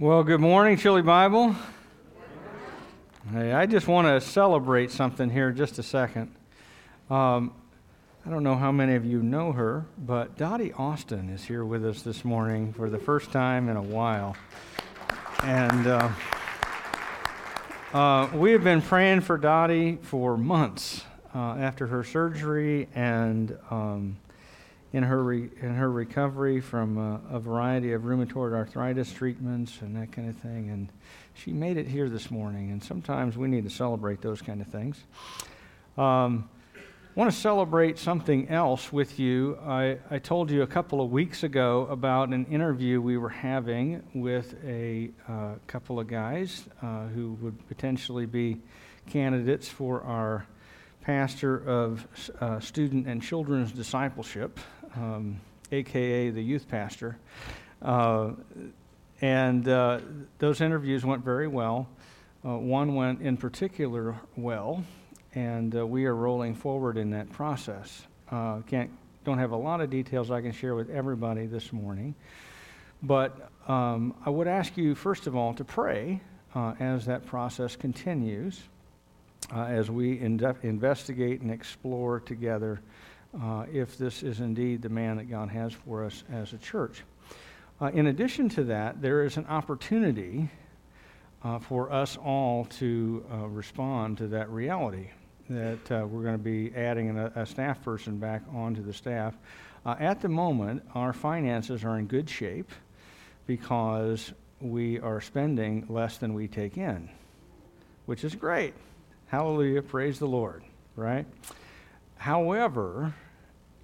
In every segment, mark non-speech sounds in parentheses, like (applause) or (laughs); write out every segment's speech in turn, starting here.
Well, good morning, Chili Bible. Hey, I just want to celebrate something here just a second. Um, I don't know how many of you know her, but Dottie Austin is here with us this morning for the first time in a while. And uh, uh, we have been praying for Dottie for months uh, after her surgery and um, in her, re- in her recovery from uh, a variety of rheumatoid arthritis treatments and that kind of thing. And she made it here this morning, and sometimes we need to celebrate those kind of things. Um, I want to celebrate something else with you. I, I told you a couple of weeks ago about an interview we were having with a uh, couple of guys uh, who would potentially be candidates for our pastor of uh, student and children's discipleship um, aka the youth pastor. Uh, and uh, those interviews went very well. Uh, one went in particular well, and uh, we are rolling forward in that process. Uh, can't, don't have a lot of details I can share with everybody this morning, but um, I would ask you, first of all, to pray uh, as that process continues, as we in- investigate and explore together uh, if this is indeed the man that God has for us as a church. Uh, in addition to that, there is an opportunity uh, for us all to uh, respond to that reality that uh, we're going to be adding a, a, staff person back onto the staff. Uh, at the moment, our finances are in good shape because we are spending less than we take in, which is great. Hallelujah, praise the Lord, right? However,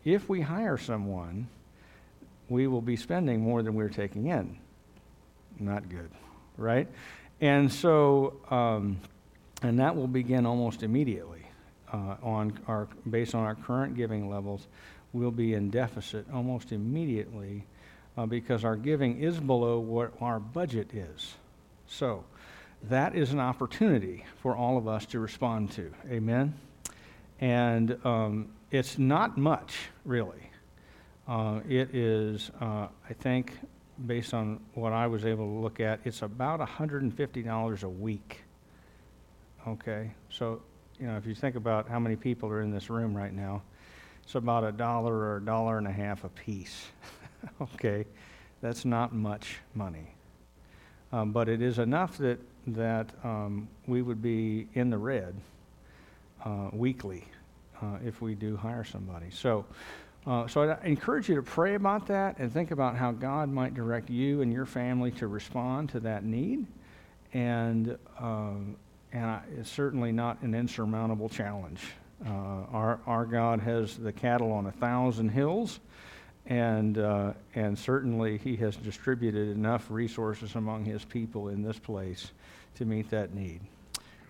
if we hire someone, we will be spending more than we're taking in. Not good, right? And so, um, and that will begin almost immediately uh, on our, based on our current giving levels. We'll be in deficit almost immediately uh, because our giving is below what our budget is. So, that is an opportunity for all of us to respond to. Amen? And um, it's not much, really. Uh, it is, uh, I think, based on what I was able to look at, it's about $150 a week. Okay, so you know, if you think about how many people are in this room right now, it's about a dollar or a dollar and a half a piece. (laughs) okay, that's not much money, um, but it is enough that that um, we would be in the red uh, weekly uh, if we do hire somebody. So, uh, so I encourage you to pray about that and think about how God might direct you and your family to respond to that need. And, um, and I, it's certainly not an insurmountable challenge. Uh, our, our God has the cattle on a thousand hills, and, uh, and certainly He has distributed enough resources among His people in this place to meet that need.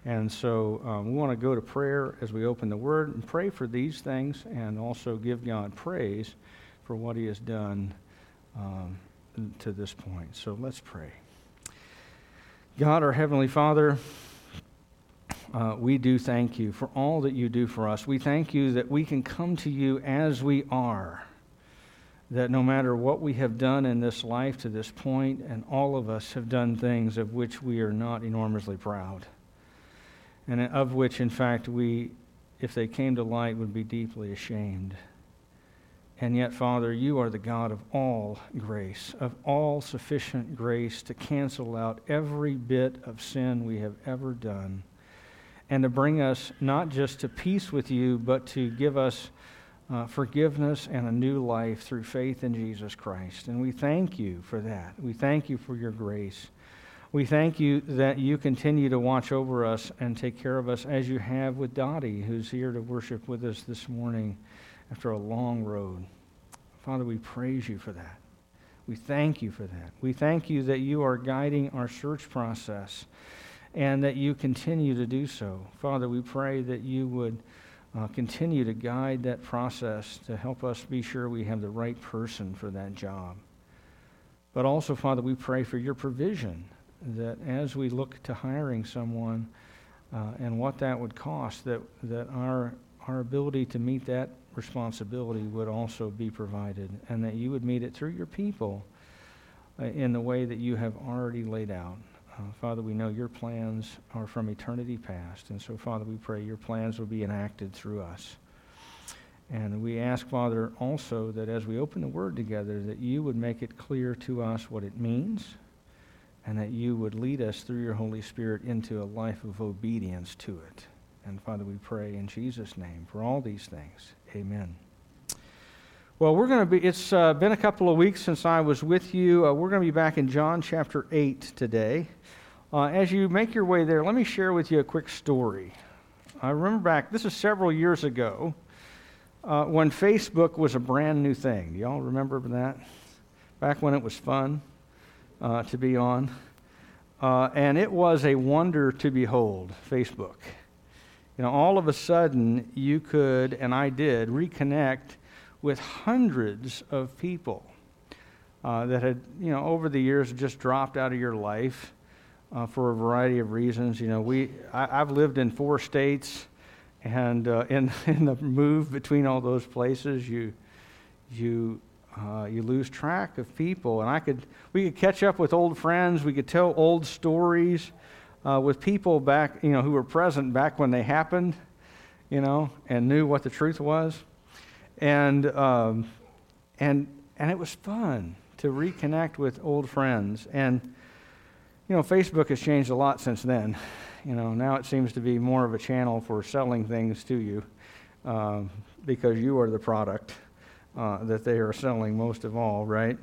And so um, we want to go to prayer as we open the Word and pray for these things and also give God praise for what He has done um, to this point. So let's pray. God, our Heavenly Father, uh, we do thank you for all that you do for us. We thank you that we can come to you as we are. That no matter what we have done in this life to this point, and all of us have done things of which we are not enormously proud and of which, in fact, we, if they came to light, would be deeply ashamed. And yet, Father, you are the God of all grace, of all sufficient grace to cancel out every bit of sin we have ever done, and to bring us not just to peace with you, but to give us uh, forgiveness and a new life through faith in Jesus Christ. And we thank you for that. We thank you for your grace. We thank you that you continue to watch over us and take care of us as you have with Dottie, who's here to worship with us this morning after a long road. Father, we praise you for that. We thank you for that. We thank you that you are guiding our search process and that you continue to do so. Father, we pray that you would uh, continue to guide that process to help us be sure we have the right person for that job. But also, Father, we pray for your provision that as we look to hiring someone uh, and what that would cost, that, that our, our ability to meet that responsibility would also be provided, and that you would meet it through your people uh, in the way that you have already laid out. Uh, Father, we know your plans are from eternity past. And so, Father, we pray your plans will be enacted through us. And we ask, Father, also that as we open the Word together, that you would make it clear to us what it means, and that you would lead us through your Holy Spirit into a life of obedience to it. And Father, we pray in Jesus' name for all these things. Amen. Well, we're going to be, it's uh, been a couple of weeks since I was with you. Uh, we're going to be back in John chapter 8 today. Uh, as you make your way there, let me share with you a quick story. I remember back, this is several years ago, uh, when Facebook was a brand new thing. Do y'all remember that? Back when it was fun uh, to be on. Uh, and it was a wonder to behold, Facebook. You know, all of a sudden, you could, and I did, reconnect with hundreds of people uh, that had, you know, over the years just dropped out of your life uh, for a variety of reasons. You know, we I, have lived in four states, and uh, in (laughs) in the move between all those places, you you uh, you lose track of people. And I could we could catch up with old friends. We could tell old stories uh, with people back, you know, who were present back when they happened, you know, and knew what the truth was, and um, and and it was fun to reconnect with old friends and you know, Facebook has changed a lot since then. You know, now it seems to be more of a channel for selling things to you uh, because you are the product uh, that they are selling most of all, right?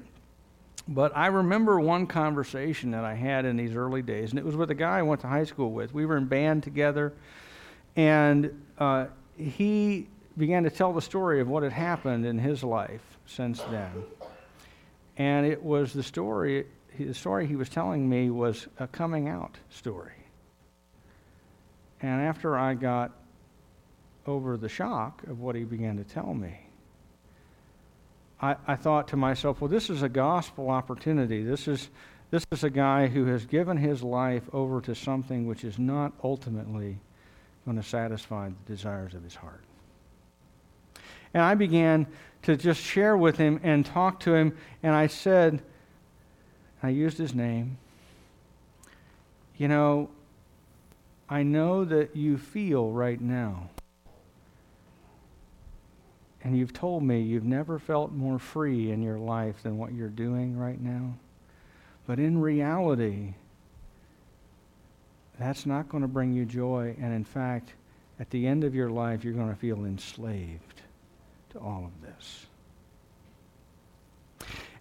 But I remember one conversation that I had in these early days, and it was with a guy I went to high school with. We were in band together, and uh, he began to tell the story of what had happened in his life since then. And it was the story the story he was telling me was a coming out story. And after I got over the shock of what he began to tell me, I, I thought to myself, well, this is a gospel opportunity. This is, this is a guy who has given his life over to something which is not ultimately going to satisfy the desires of his heart. And I began to just share with him and talk to him, and I said, I used his name. You know, I know that you feel right now. And you've told me you've never felt more free in your life than what you're doing right now. But in reality, that's not going to bring you joy. And in fact, at the end of your life, you're going to feel enslaved to all of this.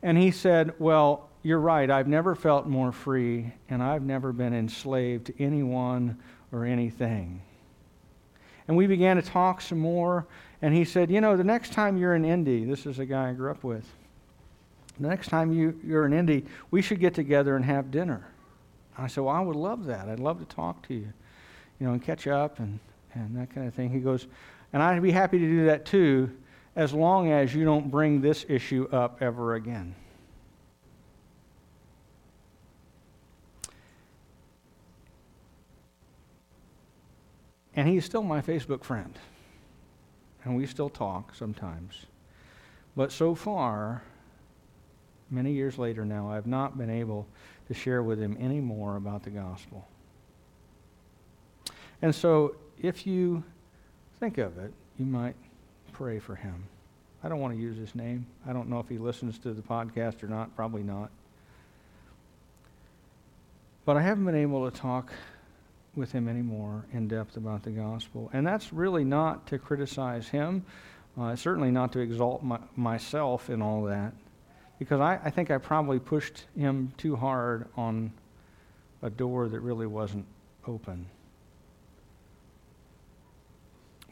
And he said, Well, you're right. I've never felt more free, and I've never been enslaved to anyone or anything. And we began to talk some more, and he said, You know, the next time you're in Indy, this is a guy I grew up with, the next time you, you're in Indy, we should get together and have dinner. I said, Well, I would love that. I'd love to talk to you, you know, and catch up and, and that kind of thing. He goes, And I'd be happy to do that too, as long as you don't bring this issue up ever again. And he's still my Facebook friend. And we still talk sometimes. But so far, many years later now, I've not been able to share with him any more about the gospel. And so, if you think of it, you might pray for him. I don't want to use his name. I don't know if he listens to the podcast or not. Probably not. But I haven't been able to talk with him anymore in depth about the gospel. And that's really not to criticize him, uh, certainly not to exalt my, myself in all that, because I, I think I probably pushed him too hard on a door that really wasn't open.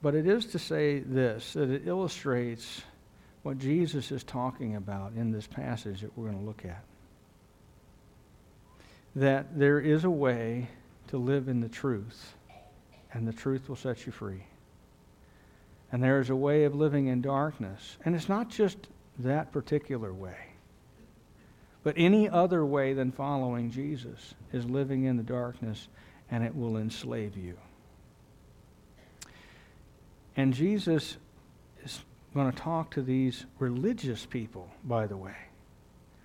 But it is to say this that it illustrates what Jesus is talking about in this passage that we're going to look at. That there is a way to live in the truth, and the truth will set you free. And there is a way of living in darkness. And it's not just that particular way, but any other way than following Jesus is living in the darkness, and it will enslave you. And Jesus is going to talk to these religious people, by the way.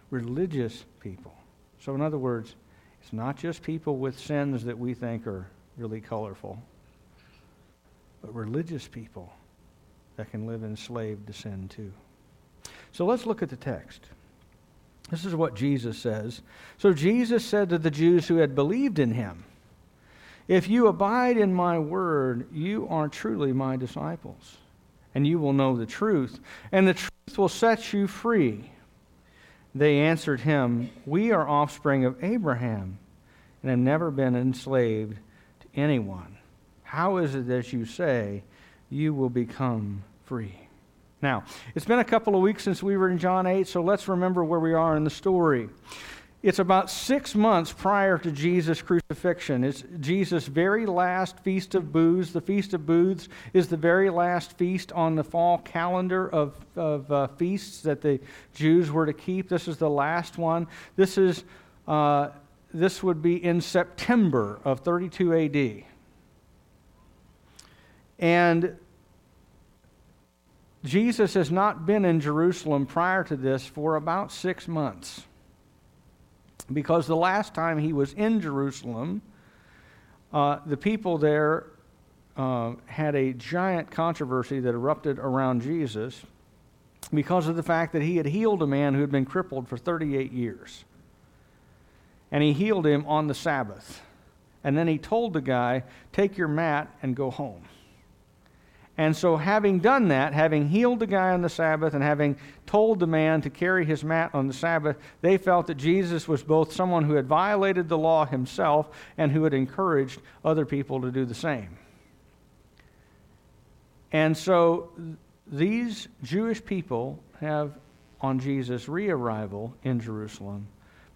religious people. So, in other words, it's not just people with sins that we think are really colorful, but religious people that can live enslaved to sin too. So let's look at the text. This is what Jesus says. So Jesus said to the Jews who had believed in him, If you abide in my word, you are truly my disciples, and you will know the truth, and the truth will set you free. They answered him, We are offspring of Abraham and have never been enslaved to anyone. How is it that you say you will become free? Now, it's been a couple of weeks since we were in John 8, so let's remember where we are in the story. It's about six months prior to Jesus' crucifixion. It's Jesus' very last Feast of Booths. The Feast of Booths is the very last feast on the fall calendar of, of uh, feasts that the Jews were to keep. This is the last one. This, is, uh, this would be in September of 32 AD. And Jesus has not been in Jerusalem prior to this for about six months because the last time he was in Jerusalem, uh, the people there uh, had a giant controversy that erupted around Jesus because of the fact that he had healed a man who had been crippled for 38 years. And he healed him on the Sabbath. And then he told the guy, Take your mat and go home. And so, having done that, having healed the guy on the Sabbath and having told the man to carry his mat on the Sabbath, they felt that Jesus was both someone who had violated the law himself and who had encouraged other people to do the same. And so, these Jewish people have, on Jesus' re arrival in Jerusalem,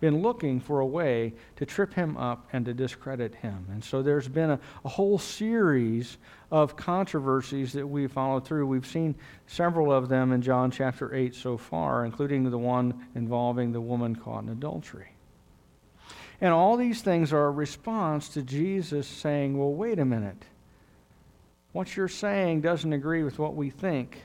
been looking for a way to trip him up and to discredit him. And so there's been a, a whole series of controversies that we've followed through. We've seen several of them in John chapter 8 so far, including the one involving the woman caught in adultery. And all these things are a response to Jesus saying, Well, wait a minute. What you're saying doesn't agree with what we think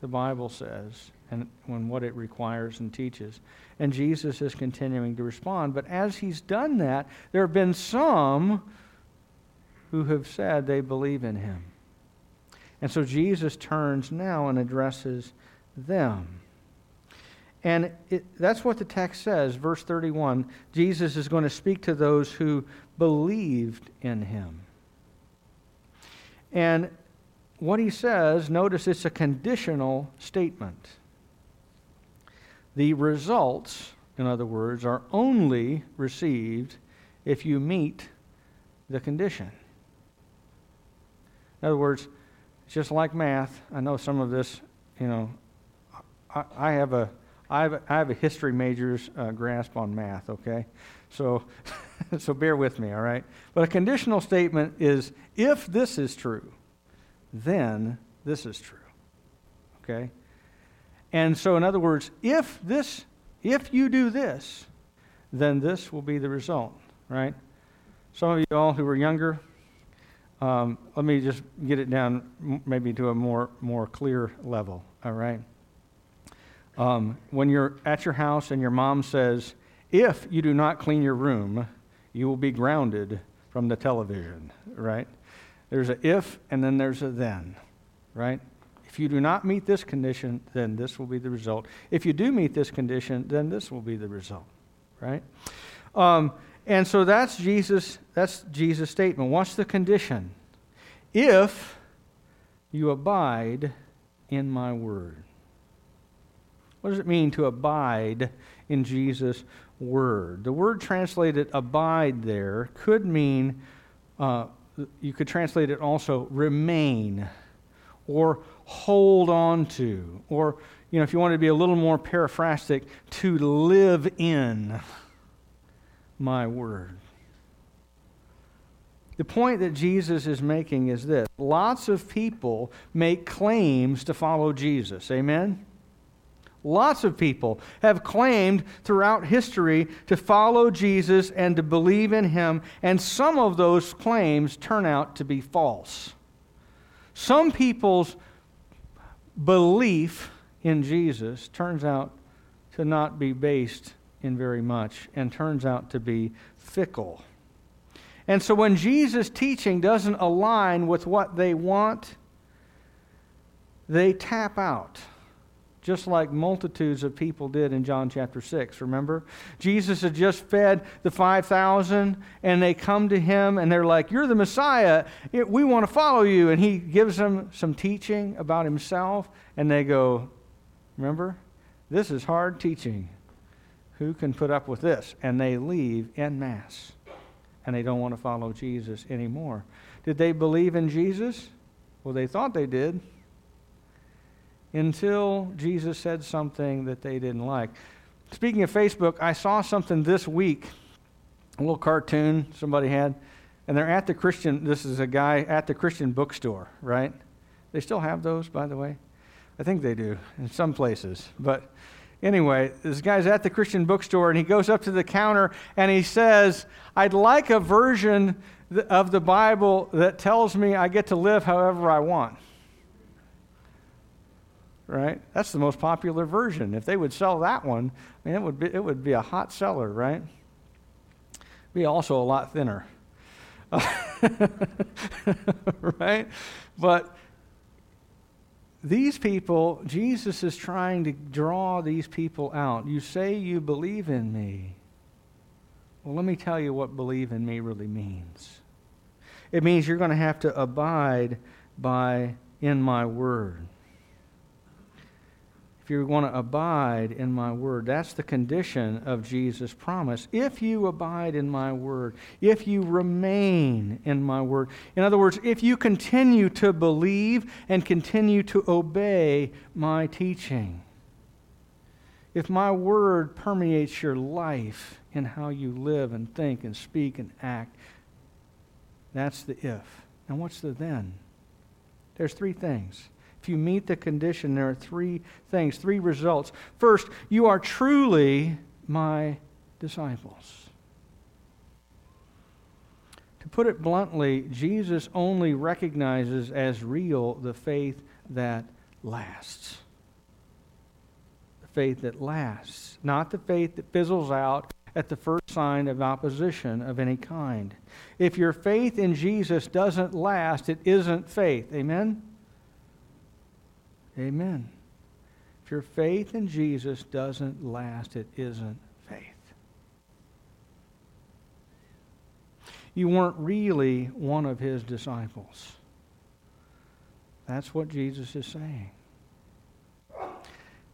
the Bible says and when what it requires and teaches. And Jesus is continuing to respond. But as he's done that, there have been some who have said they believe in him. And so Jesus turns now and addresses them. And it, that's what the text says, verse 31. Jesus is going to speak to those who believed in him. And what he says, notice it's a conditional statement. The results, in other words, are only received if you meet the condition. In other words, just like math. I know some of this, you know, I, I have a I have have a history major's uh, grasp on math, okay? So, (laughs) so bear with me, all right? But a conditional statement is if this is true, then this is true, okay? And so, in other words, if this, if you do this, then this will be the result, right? Some of you all who are younger, um, let me just get it down maybe to a more, more clear level, all right? Um, when you're at your house and your mom says, if you do not clean your room, you will be grounded from the television, right? There's a if and then there's a then, right? If you do not meet this condition, then this will be the result. If you do meet this condition, then this will be the result, right? Um, and so that's Jesus. That's Jesus' statement. What's the condition? If you abide in my word. What does it mean to abide in Jesus' word? The word translated abide there could mean, uh, you could translate it also remain or hold on to, or, you know, if you want to be a little more paraphrastic, to live in my word. The point that Jesus is making is this lots of people make claims to follow Jesus. Amen? Lots of people have claimed throughout history to follow Jesus and to believe in him, and some of those claims turn out to be false. Some people's belief in Jesus turns out to not be based in very much and turns out to be fickle. And so when Jesus' teaching doesn't align with what they want, they tap out just like multitudes of people did in John chapter 6. Remember? Jesus had just fed the 5,000, and they come to him and they're like, You're the Messiah. We want to follow you. And he gives them some teaching about himself, and they go, Remember? This is hard teaching. Who can put up with this? And they leave en masse, and they don't want to follow Jesus anymore. Did they believe in Jesus? Well, they thought they did until Jesus said something that they didn't like. Speaking of Facebook, I saw something this week, a little cartoon somebody had, and they're at the Christian, this is a guy at the Christian bookstore, right? They still have those, by the way? I think they do in some places. But anyway, this guy's at the Christian bookstore and he goes up to the counter and he says, I'd like a version of the Bible that tells me I get to live however I want right? That's the most popular version. If they would sell that one, I mean, it would be, it would be a hot seller, right? Be also a lot thinner. (laughs) right? But these people, Jesus is trying to draw these people out. You say you believe in me. Well, let me tell you what believe in me really means. It means you're going to have to abide by in my word you want to abide in my word. That's the condition of Jesus' promise. If you abide in my word, if you remain in my word. In other words, if you continue to believe and continue to obey my teaching. If my word permeates your life in how you live and think and speak and act, that's the if. And what's the then? There's three things. If you meet the condition, there are three things, three results. First, you are truly my disciples. To put it bluntly, Jesus only recognizes as real the faith that lasts. The faith that lasts, not the faith that fizzles out at the first sign of opposition of any kind. If your faith in Jesus doesn't last, it isn't faith. Amen? Amen. If your faith in Jesus doesn't last, it isn't faith. You weren't really one of his disciples. That's what Jesus is saying.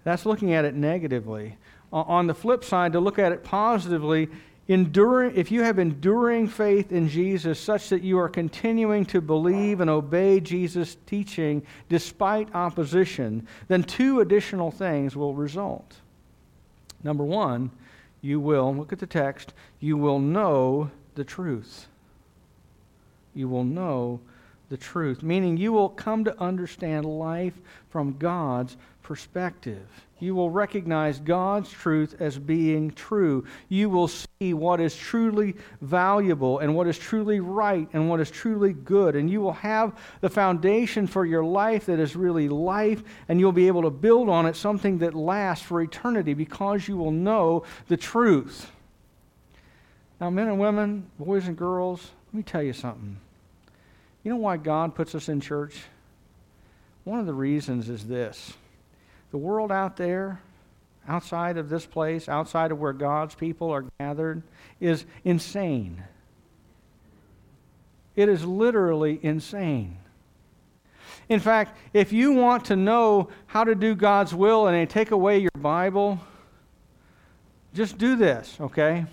That's looking at it negatively. On the flip side, to look at it positively, enduring, if you have enduring faith in Jesus such that you are continuing to believe and obey Jesus' teaching despite opposition, then two additional things will result. Number one, you will, look at the text, you will know the truth. You will know the truth, meaning you will come to understand life from God's perspective. You will recognize God's truth as being true. You will what is truly valuable and what is truly right and what is truly good. And you will have the foundation for your life that is really life, and you'll be able to build on it something that lasts for eternity because you will know the truth. Now, men and women, boys and girls, let me tell you something. You know why God puts us in church? One of the reasons is this the world out there, outside of this place, outside of where God's people are gathered, is insane. It is literally insane. In fact, if you want to know how to do God's will and take away your Bible, just do this, okay?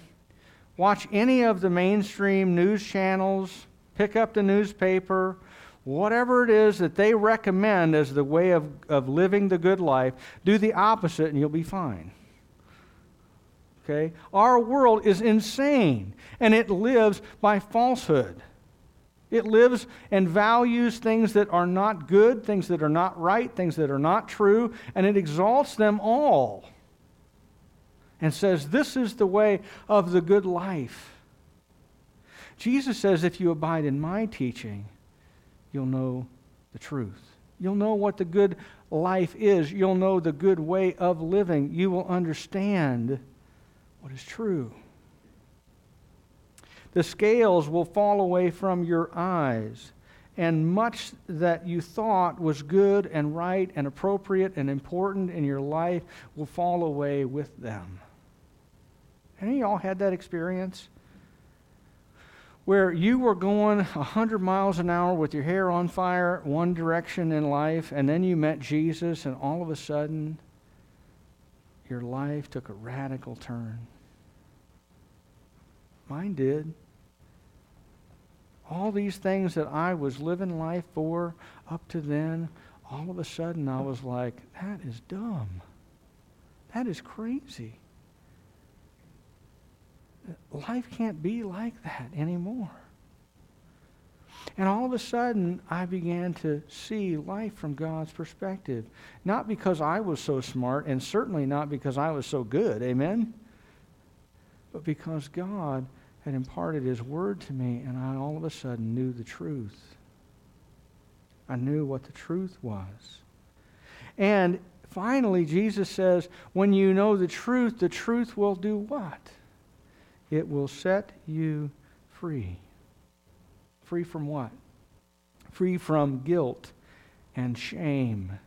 Watch any of the mainstream news channels, pick up the newspaper, whatever it is that they recommend as the way of, of living the good life, do the opposite and you'll be fine. Okay? Our world is insane and it lives by falsehood. It lives and values things that are not good, things that are not right, things that are not true, and it exalts them all and says, This is the way of the good life. Jesus says, if you abide in my teaching, you'll know the truth. You'll know what the good life is. You'll know the good way of living. You will understand what is true. The scales will fall away from your eyes, and much that you thought was good and right and appropriate and important in your life will fall away with them. Any of y'all had that experience? Where you were going 100 miles an hour with your hair on fire, one direction in life, and then you met Jesus, and all of a sudden, your life took a radical turn. Mine did. All these things that I was living life for up to then, all of a sudden I was like, that is dumb. That is crazy. Life can't be like that anymore. And all of a sudden, I began to see life from God's perspective. Not because I was so smart, and certainly not because I was so good, amen? But because God had imparted His Word to me, and I all of a sudden knew the truth. I knew what the truth was. And finally, Jesus says, when you know the truth, the truth will do what? It will set you free. Free from what? Free from guilt and shame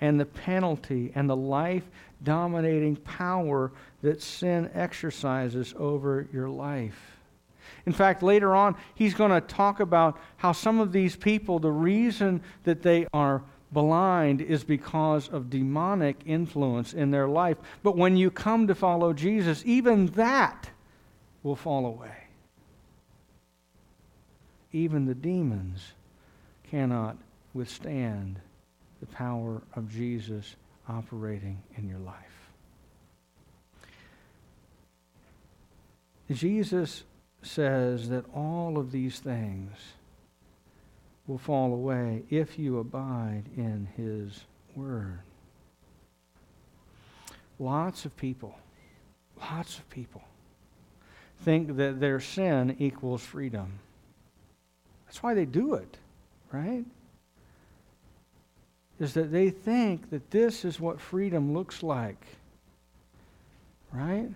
and the penalty and the life dominating power that sin exercises over your life. In fact, later on, he's going to talk about how some of these people, the reason that they are blind is because of demonic influence in their life. But when you come to follow Jesus, even that will fall away even the demons cannot withstand the power of Jesus operating in your life. Jesus says that all of these things will fall away if you abide in his word. Lots of people, lots of people think that their sin equals freedom. That's why they do it, right? Is that they think that this is what freedom looks like, right?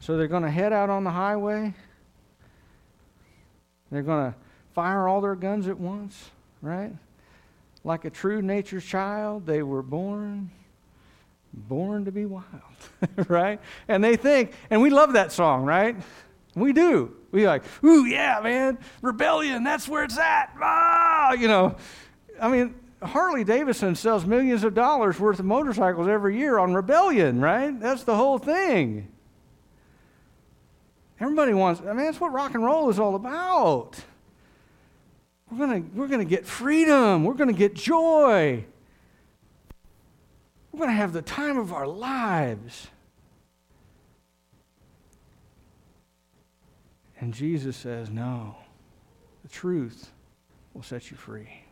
So they're going to head out on the highway. They're going to fire all their guns at once, right? Like a true nature's child, they were born born to be wild, (laughs) right? And they think, and we love that song, right? We do. We like, ooh, yeah, man, rebellion, that's where it's at. Ah, you know. I mean, Harley Davidson sells millions of dollars worth of motorcycles every year on rebellion, right? That's the whole thing. Everybody wants, I mean, that's what rock and roll is all about. We're going we're going to get freedom. We're going to get joy. We're going to have the time of our lives. And Jesus says, No, the truth will set you free.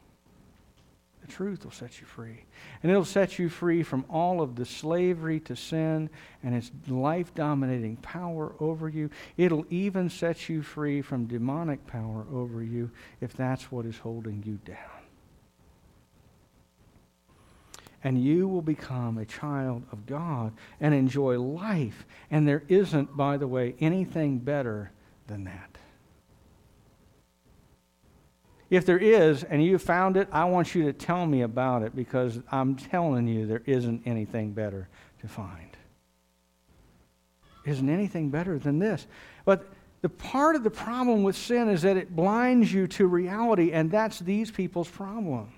The truth will set you free. And it'll set you free from all of the slavery to sin and its life dominating power over you. It'll even set you free from demonic power over you if that's what is holding you down. And you will become a child of God and enjoy life. And there isn't, by the way, anything better than that. If there is, and you found it, I want you to tell me about it because I'm telling you there isn't anything better to find. Isn't anything better than this. But the part of the problem with sin is that it blinds you to reality, and that's these people's problem.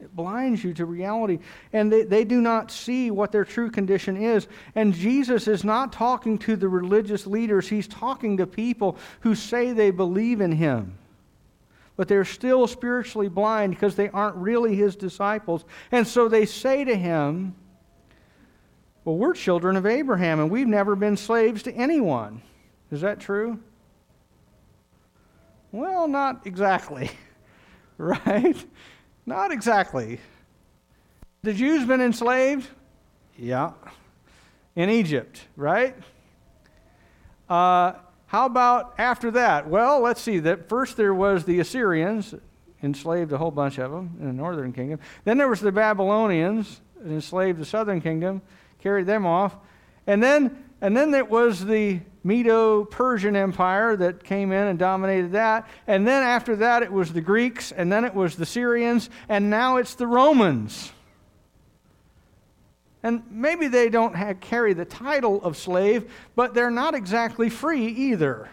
It blinds you to reality. And they, they do not see what their true condition is. And Jesus is not talking to the religious leaders, he's talking to people who say they believe in him. But they're still spiritually blind because they aren't really his disciples. And so they say to him, Well, we're children of Abraham and we've never been slaves to anyone. Is that true? Well, not exactly, (laughs) right? Not exactly. The Jews been enslaved? Yeah. In Egypt, right? Uh, how about after that? Well, let's see. That first there was the Assyrians, enslaved a whole bunch of them in the northern kingdom. Then there was the Babylonians, enslaved the southern kingdom, carried them off. And then, and then it was the Medo Persian Empire that came in and dominated that. And then after that, it was the Greeks, and then it was the Syrians, and now it's the Romans. And maybe they don't have, carry the title of slave, but they're not exactly free either.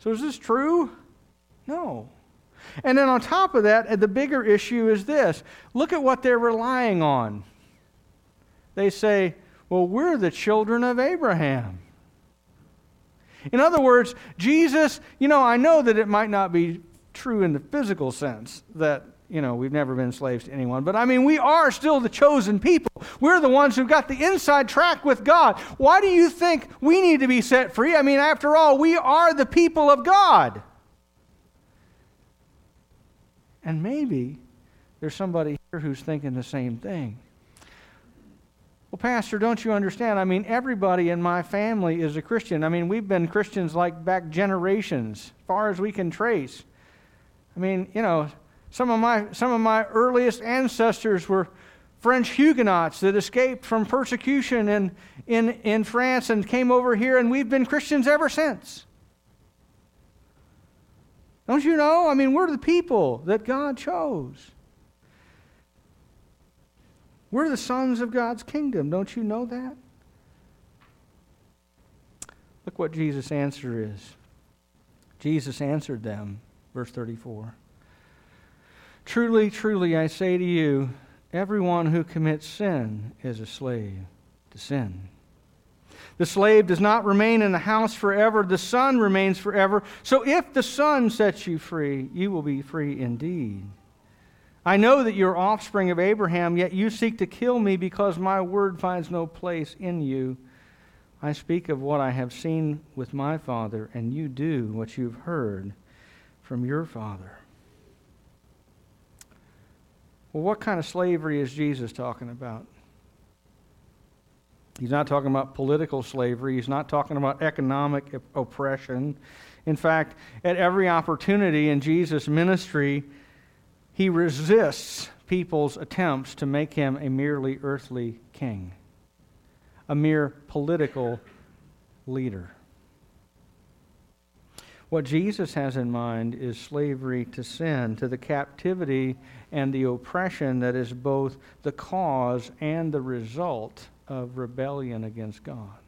So is this true? No. And then on top of that, the bigger issue is this look at what they're relying on. They say, well, we're the children of Abraham. In other words, Jesus, you know, I know that it might not be true in the physical sense that, you know, we've never been slaves to anyone, but I mean, we are still the chosen people. We're the ones who've got the inside track with God. Why do you think we need to be set free? I mean, after all, we are the people of God. And maybe there's somebody here who's thinking the same thing. Well, Pastor, don't you understand? I mean, everybody in my family is a Christian. I mean, we've been Christians like back generations, far as we can trace. I mean, you know, some of my, some of my earliest ancestors were French Huguenots that escaped from persecution in, in, in France and came over here, and we've been Christians ever since. Don't you know? I mean, we're the people that God chose. We're the sons of God's kingdom. Don't you know that? Look what Jesus' answer is. Jesus answered them, verse 34. Truly, truly, I say to you, everyone who commits sin is a slave to sin. The slave does not remain in the house forever, the son remains forever. So if the son sets you free, you will be free indeed. I know that you're offspring of Abraham, yet you seek to kill me because my word finds no place in you. I speak of what I have seen with my father, and you do what you've heard from your father. Well, what kind of slavery is Jesus talking about? He's not talking about political slavery. He's not talking about economic oppression. In fact, at every opportunity in Jesus' ministry, he resists people's attempts to make him a merely earthly king, a mere political leader. What Jesus has in mind is slavery to sin, to the captivity and the oppression that is both the cause and the result of rebellion against God.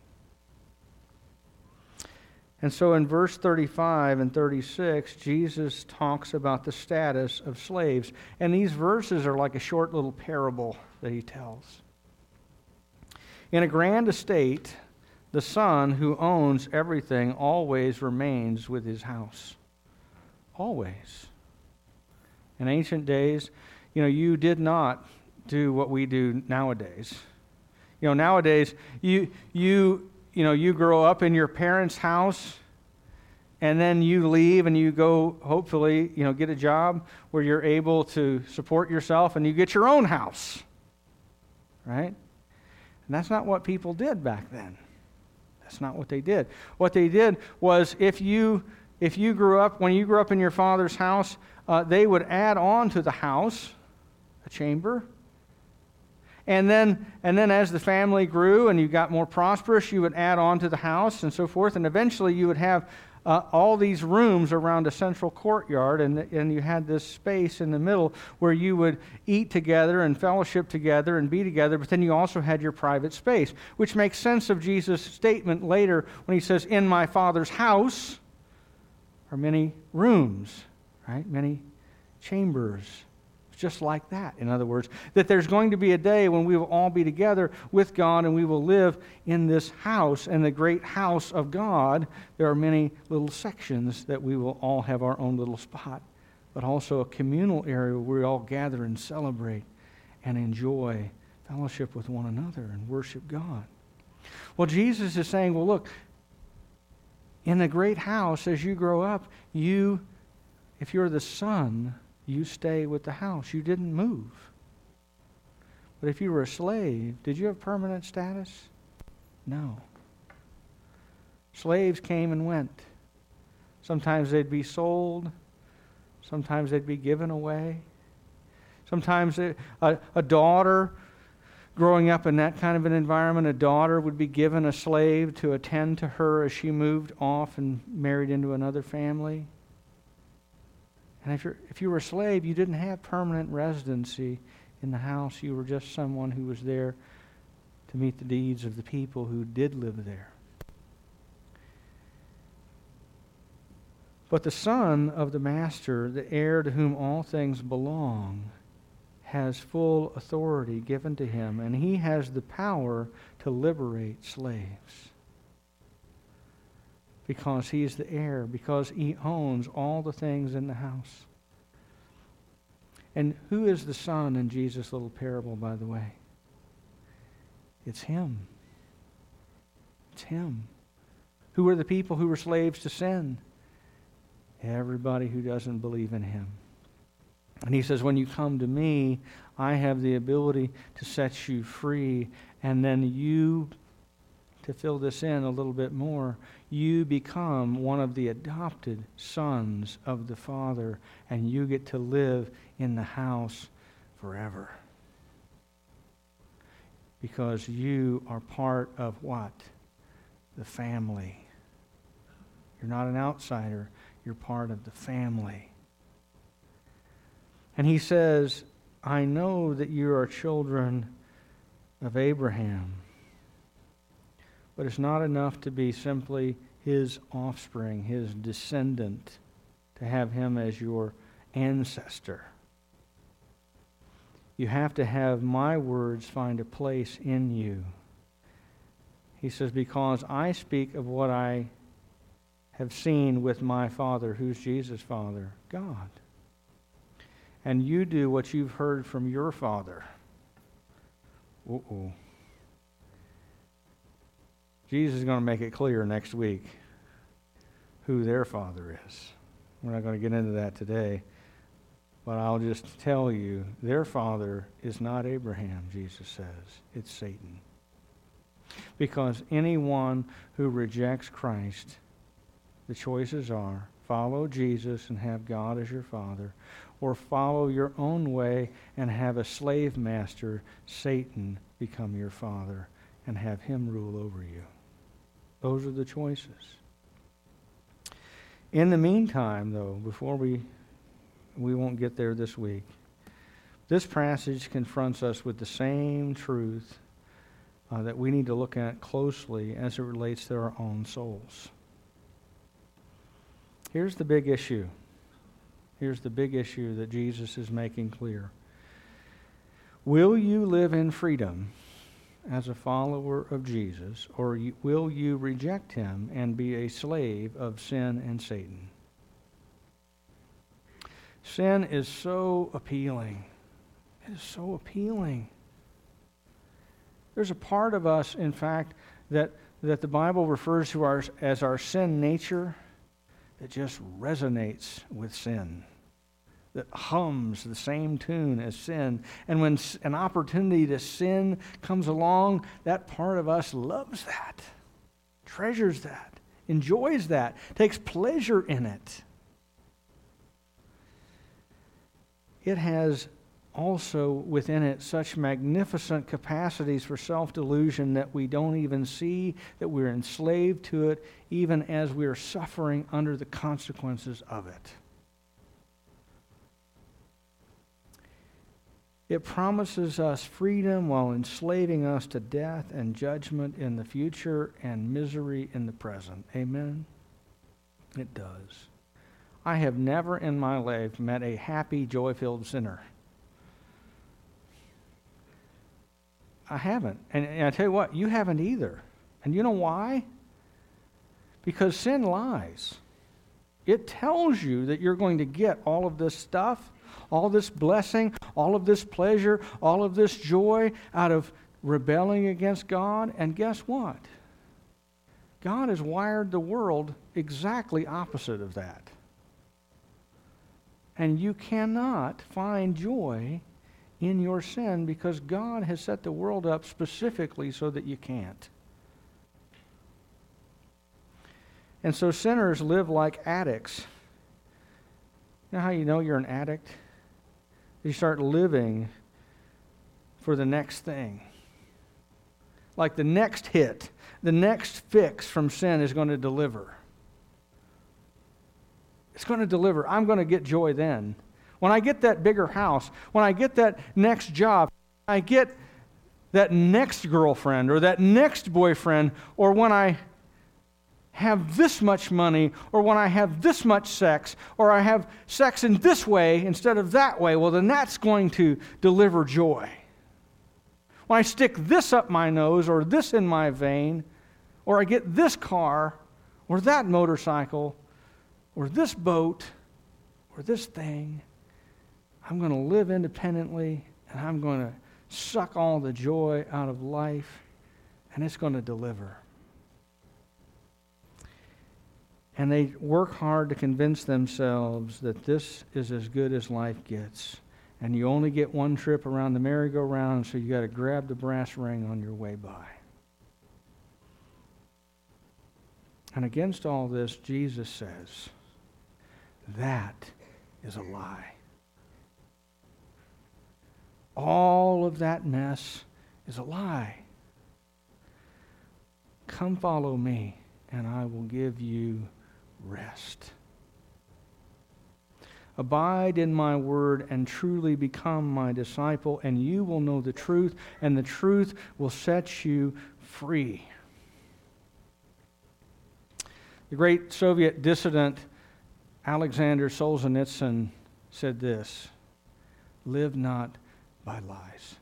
And so in verse 35 and 36, Jesus talks about the status of slaves. And these verses are like a short little parable that he tells. In a grand estate, the son who owns everything always remains with his house. Always. In ancient days, you know, you did not do what we do nowadays. You know, nowadays, you, you, you know, you grow up in your parents' house and then you leave and you go, hopefully, you know, get a job where you're able to support yourself and you get your own house. Right? And that's not what people did back then. That's not what they did. What they did was if you if you grew up when you grew up in your father's house, uh, they would add on to the house a chamber and then, and then as the family grew and you got more prosperous, you would add on to the house and so forth. And eventually you would have uh, all these rooms around a central courtyard, and, and you had this space in the middle where you would eat together and fellowship together and be together, but then you also had your private space, which makes sense of Jesus' statement later when he says, In my Father's house are many rooms, right? Many chambers just like that, in other words. That there's going to be a day when we will all be together with God and we will live in this house. And the great house of God, there are many little sections that we will all have our own little spot, but also a communal area where we all gather and celebrate and enjoy fellowship with one another and worship God. Well, Jesus is saying, well, look, in the great house, as you grow up, you, if you're the son, you stay with the house. You didn't move. But if you were a slave, did you have permanent status? No. Slaves came and went. Sometimes they'd be sold, sometimes they'd be given away. Sometimes a, a, daughter Growing up in that kind of an environment, a daughter would be given a slave to attend to her as she moved off and married into another family. And if, you're, if you were a slave, you didn't have permanent residency in the house. You were just someone who was there to meet the needs of the people who did live there. But the son of the master, the heir to whom all things belong, has full authority given to him, and he has the power to liberate slaves. Because he is the heir, because he owns all the things in the house. And who is the son in Jesus' little parable, by the way? It's him. It's him. Who are the people who were slaves to sin? Everybody who doesn't believe in him. And he says, When you come to me, I have the ability to set you free. And then you, to fill this in a little bit more, you become one of the adopted sons of the Father, and you get to live in the house forever. Because you are part of what? The family. You're not an outsider, you're part of the family. And he says, I know that you are children of Abraham. But it's not enough to be simply his offspring, his descendant, to have him as your ancestor. You have to have my words find a place in you. He says, Because I speak of what I have seen with my Father. Who's Jesus' Father? God and you do what you've heard from your father. Uh-oh. Jesus is going to make it clear next week who their father is. We're not going to get into that today. But I'll just tell you, their father is not Abraham, Jesus says. It's Satan. Because anyone who rejects Christ, the choices are follow Jesus and have God as your father, or follow your own way and have a slave master, Satan, become your father and have him rule over you. Those are the choices. In the meantime, though, before we we won't get there this week. This passage confronts us with the same truth uh, that we need to look at closely as it relates to our own souls. Here's the big issue Here's the big issue that Jesus is making clear Will you live in freedom as a follower of Jesus, or will you reject him and be a slave of sin and Satan? Sin is so appealing. It is so appealing. There's a part of us, in fact, that, that the Bible refers to our, as our sin nature that just resonates with sin that hums the same tune as sin. And when an opportunity to sin comes along, that part of us loves that, treasures that, enjoys that, takes pleasure in it. It has also within it such magnificent capacities for self delusion that we don't even see that we're enslaved to it, even as we are suffering under the consequences of it. It promises us freedom while enslaving us to death and judgment in the future and misery in the present. Amen? It does. I have never in my life met a happy, joy filled sinner. I haven't. And, and I tell you what, you haven't either. And you know why? Because sin lies. It tells you that you're going to get all of this stuff all this blessing, all of this pleasure, all of this joy out of rebelling against God. And guess what? God has wired the world exactly opposite of that. And you cannot find joy in your sin because God has set the world up specifically so that you can't. And so sinners live like addicts. You know how you know you're an addict? You start living for the next thing. like the next hit, the next fix from sin is going to deliver. It's going to deliver. I'm going to get joy then. When I get that bigger house, when I get that next job, I get that next girlfriend or that next boyfriend, or when I have this much money, or when I have this much sex, or I have sex in this way instead of that way, well, then that's going to deliver joy. When I stick this up my nose, or this in my vein, or I get this car, or that motorcycle, or this boat, or this thing, I'm going to live independently and I'm going to suck all the joy out of life, and it's going to deliver. And they work hard to convince themselves that this is as good as life gets. And you only get one trip around the merry-go-round, so you got to grab the brass ring on your way by. And against all this, Jesus says, that is a lie. All of that mess is a lie. Come follow me, and I will give you rest. Abide in my word and truly become my disciple, and you will know the truth, and the truth will set you free. The great Soviet dissident Alexander Solzhenitsyn said this Live not by lies.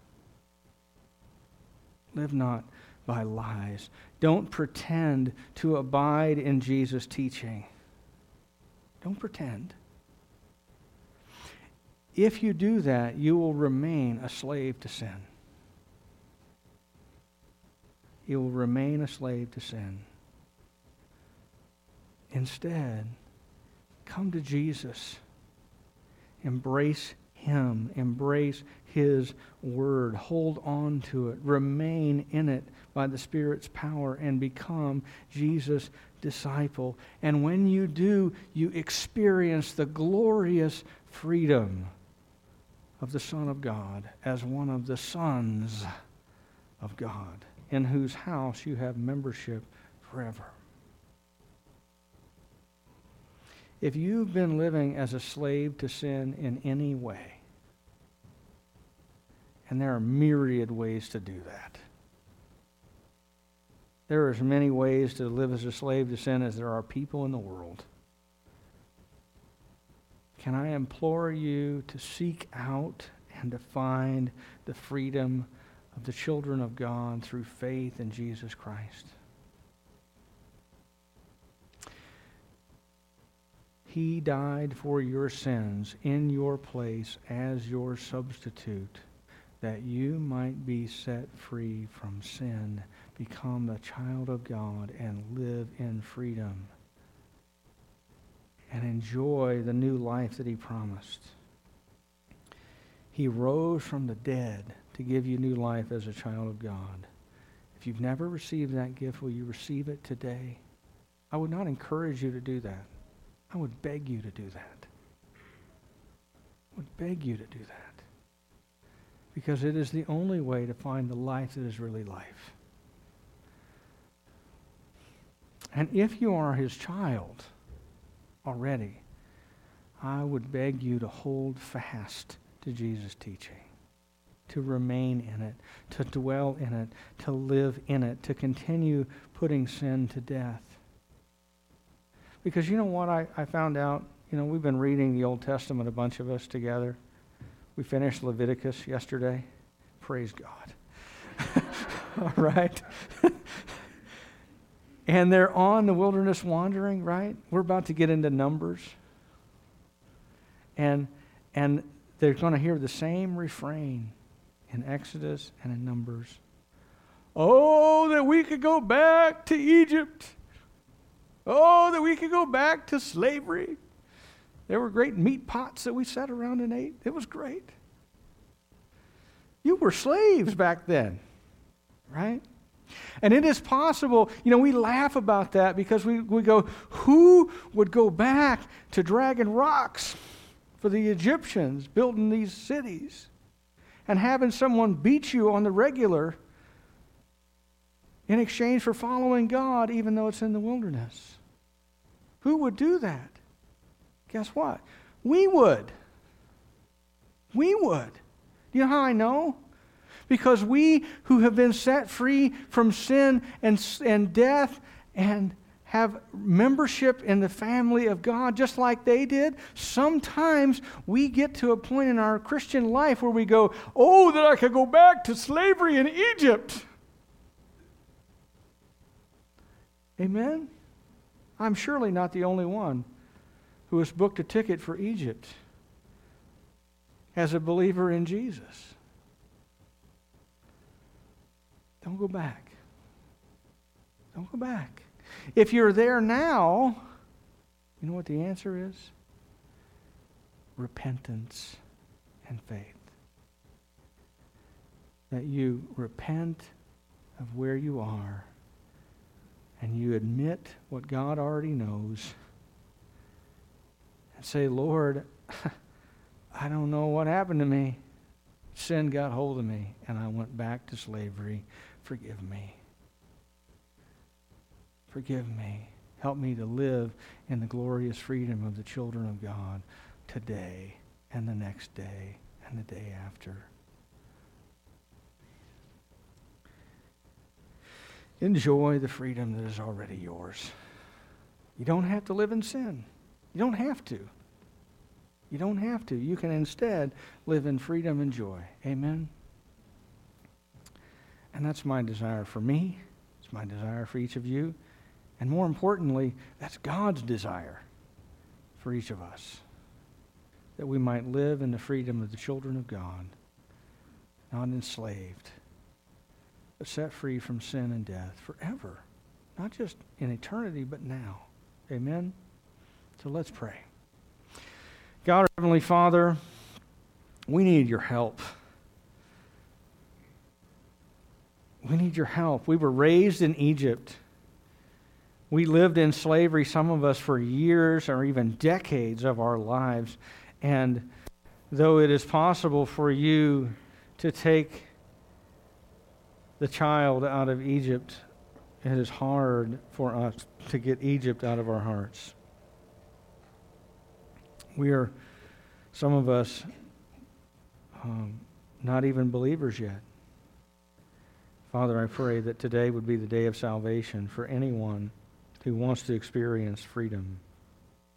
Live not by lies. Don't pretend to abide in Jesus' teaching. Don't pretend. If you do that, you will remain a slave to sin. You will remain a slave to sin. Instead, come to Jesus. Embrace Him. Embrace his Word. Hold on to it. Remain in it by the Spirit's power and become Jesus' disciple. And when you do, you experience the glorious freedom of the Son of God as one of the sons of God, in whose house you have membership forever. If you've been living as a slave to sin in any way, and there are myriad ways to do that. There are as many ways to live as a slave to sin as there are people in the world. Can I implore you to seek out and to find the freedom of the children of God through faith in Jesus Christ? He died for your sins in your place as your substitute that you might be set free from sin, become a child of God, and live in freedom and enjoy the new life that he promised. He rose from the dead to give you new life as a child of God. If you've never received that gift, will you receive it today? I would not encourage you to do that. I would beg you to do that. I would beg you to do that because it is the only way to find the life that is really life. And if you are his child already, I would beg you to hold fast to Jesus' teaching, to remain in it, to dwell in it, to live in it, to continue putting sin to death. Because you know what I, I found out? You know, we've been reading the Old Testament, a bunch of us together. We finished Leviticus yesterday. Praise God. (laughs) All right. (laughs) and they're on the wilderness wandering, right? We're about to get into Numbers. And, and they're going to hear the same refrain in Exodus and in Numbers. Oh, that we could go back to Egypt. Oh, that we could go back to slavery. There were great meat pots that we sat around and ate. It was great. You were slaves back then, right? And it is possible, you know, we laugh about that because we, we go, who would go back to dragging rocks for the Egyptians building these cities and having someone beat you on the regular in exchange for following God, even though it's in the wilderness. Who would do that? Guess what? We would. We would. Do you know how I know? Because we who have been set free from sin and, and death and have membership in the family of God just like they did, sometimes we get to a point in our Christian life where we go, Oh, that I could go back to slavery in Egypt. Amen? I'm surely not the only one who has booked a ticket for Egypt as a believer in Jesus. Don't go back. Don't go back. If you're there now, you know what the answer is? Repentance and faith. That you repent of where you are and you admit what God already knows and say, Lord, (laughs) I don't know what happened to me. Sin got hold of me and I went back to slavery. Forgive me. Forgive me. Help me to live in the glorious freedom of the children of God today and the next day and the day after. Enjoy the freedom that is already yours. You don't have to live in sin. You don't have to. You don't have to. You can instead live in freedom and joy. Amen? And that's my desire for me. It's my desire for each of you. And more importantly, that's God's desire for each of us. That we might live in the freedom of the children of God, not enslaved but set free from sin and death forever. Not just in eternity, but now. Amen? So let's pray. God, our Heavenly Father, we need your help. We need your help. We were raised in Egypt. We lived in slavery, some of us, for years or even decades of our lives. And though it is possible for you to take the child out of Egypt, it is hard for us to get Egypt out of our hearts. We are, some of us, um, not even believers yet. Father, I pray that today would be the day of salvation for anyone who wants to experience freedom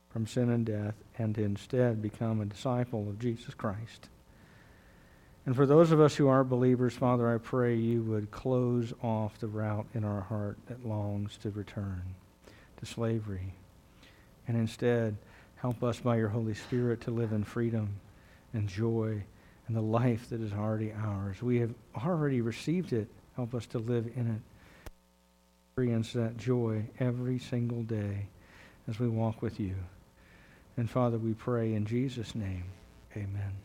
from sin and death and to instead become a disciple of Jesus Christ. And for those of us who aren't believers, Father, I pray you would close off the route in our heart that longs to return to slavery. And instead, help us by your Holy Spirit to live in freedom and joy and the life that is already ours. We have already received it. Help us to live in it. Experience that joy every single day as we walk with you. And Father, we pray in Jesus' name. Amen.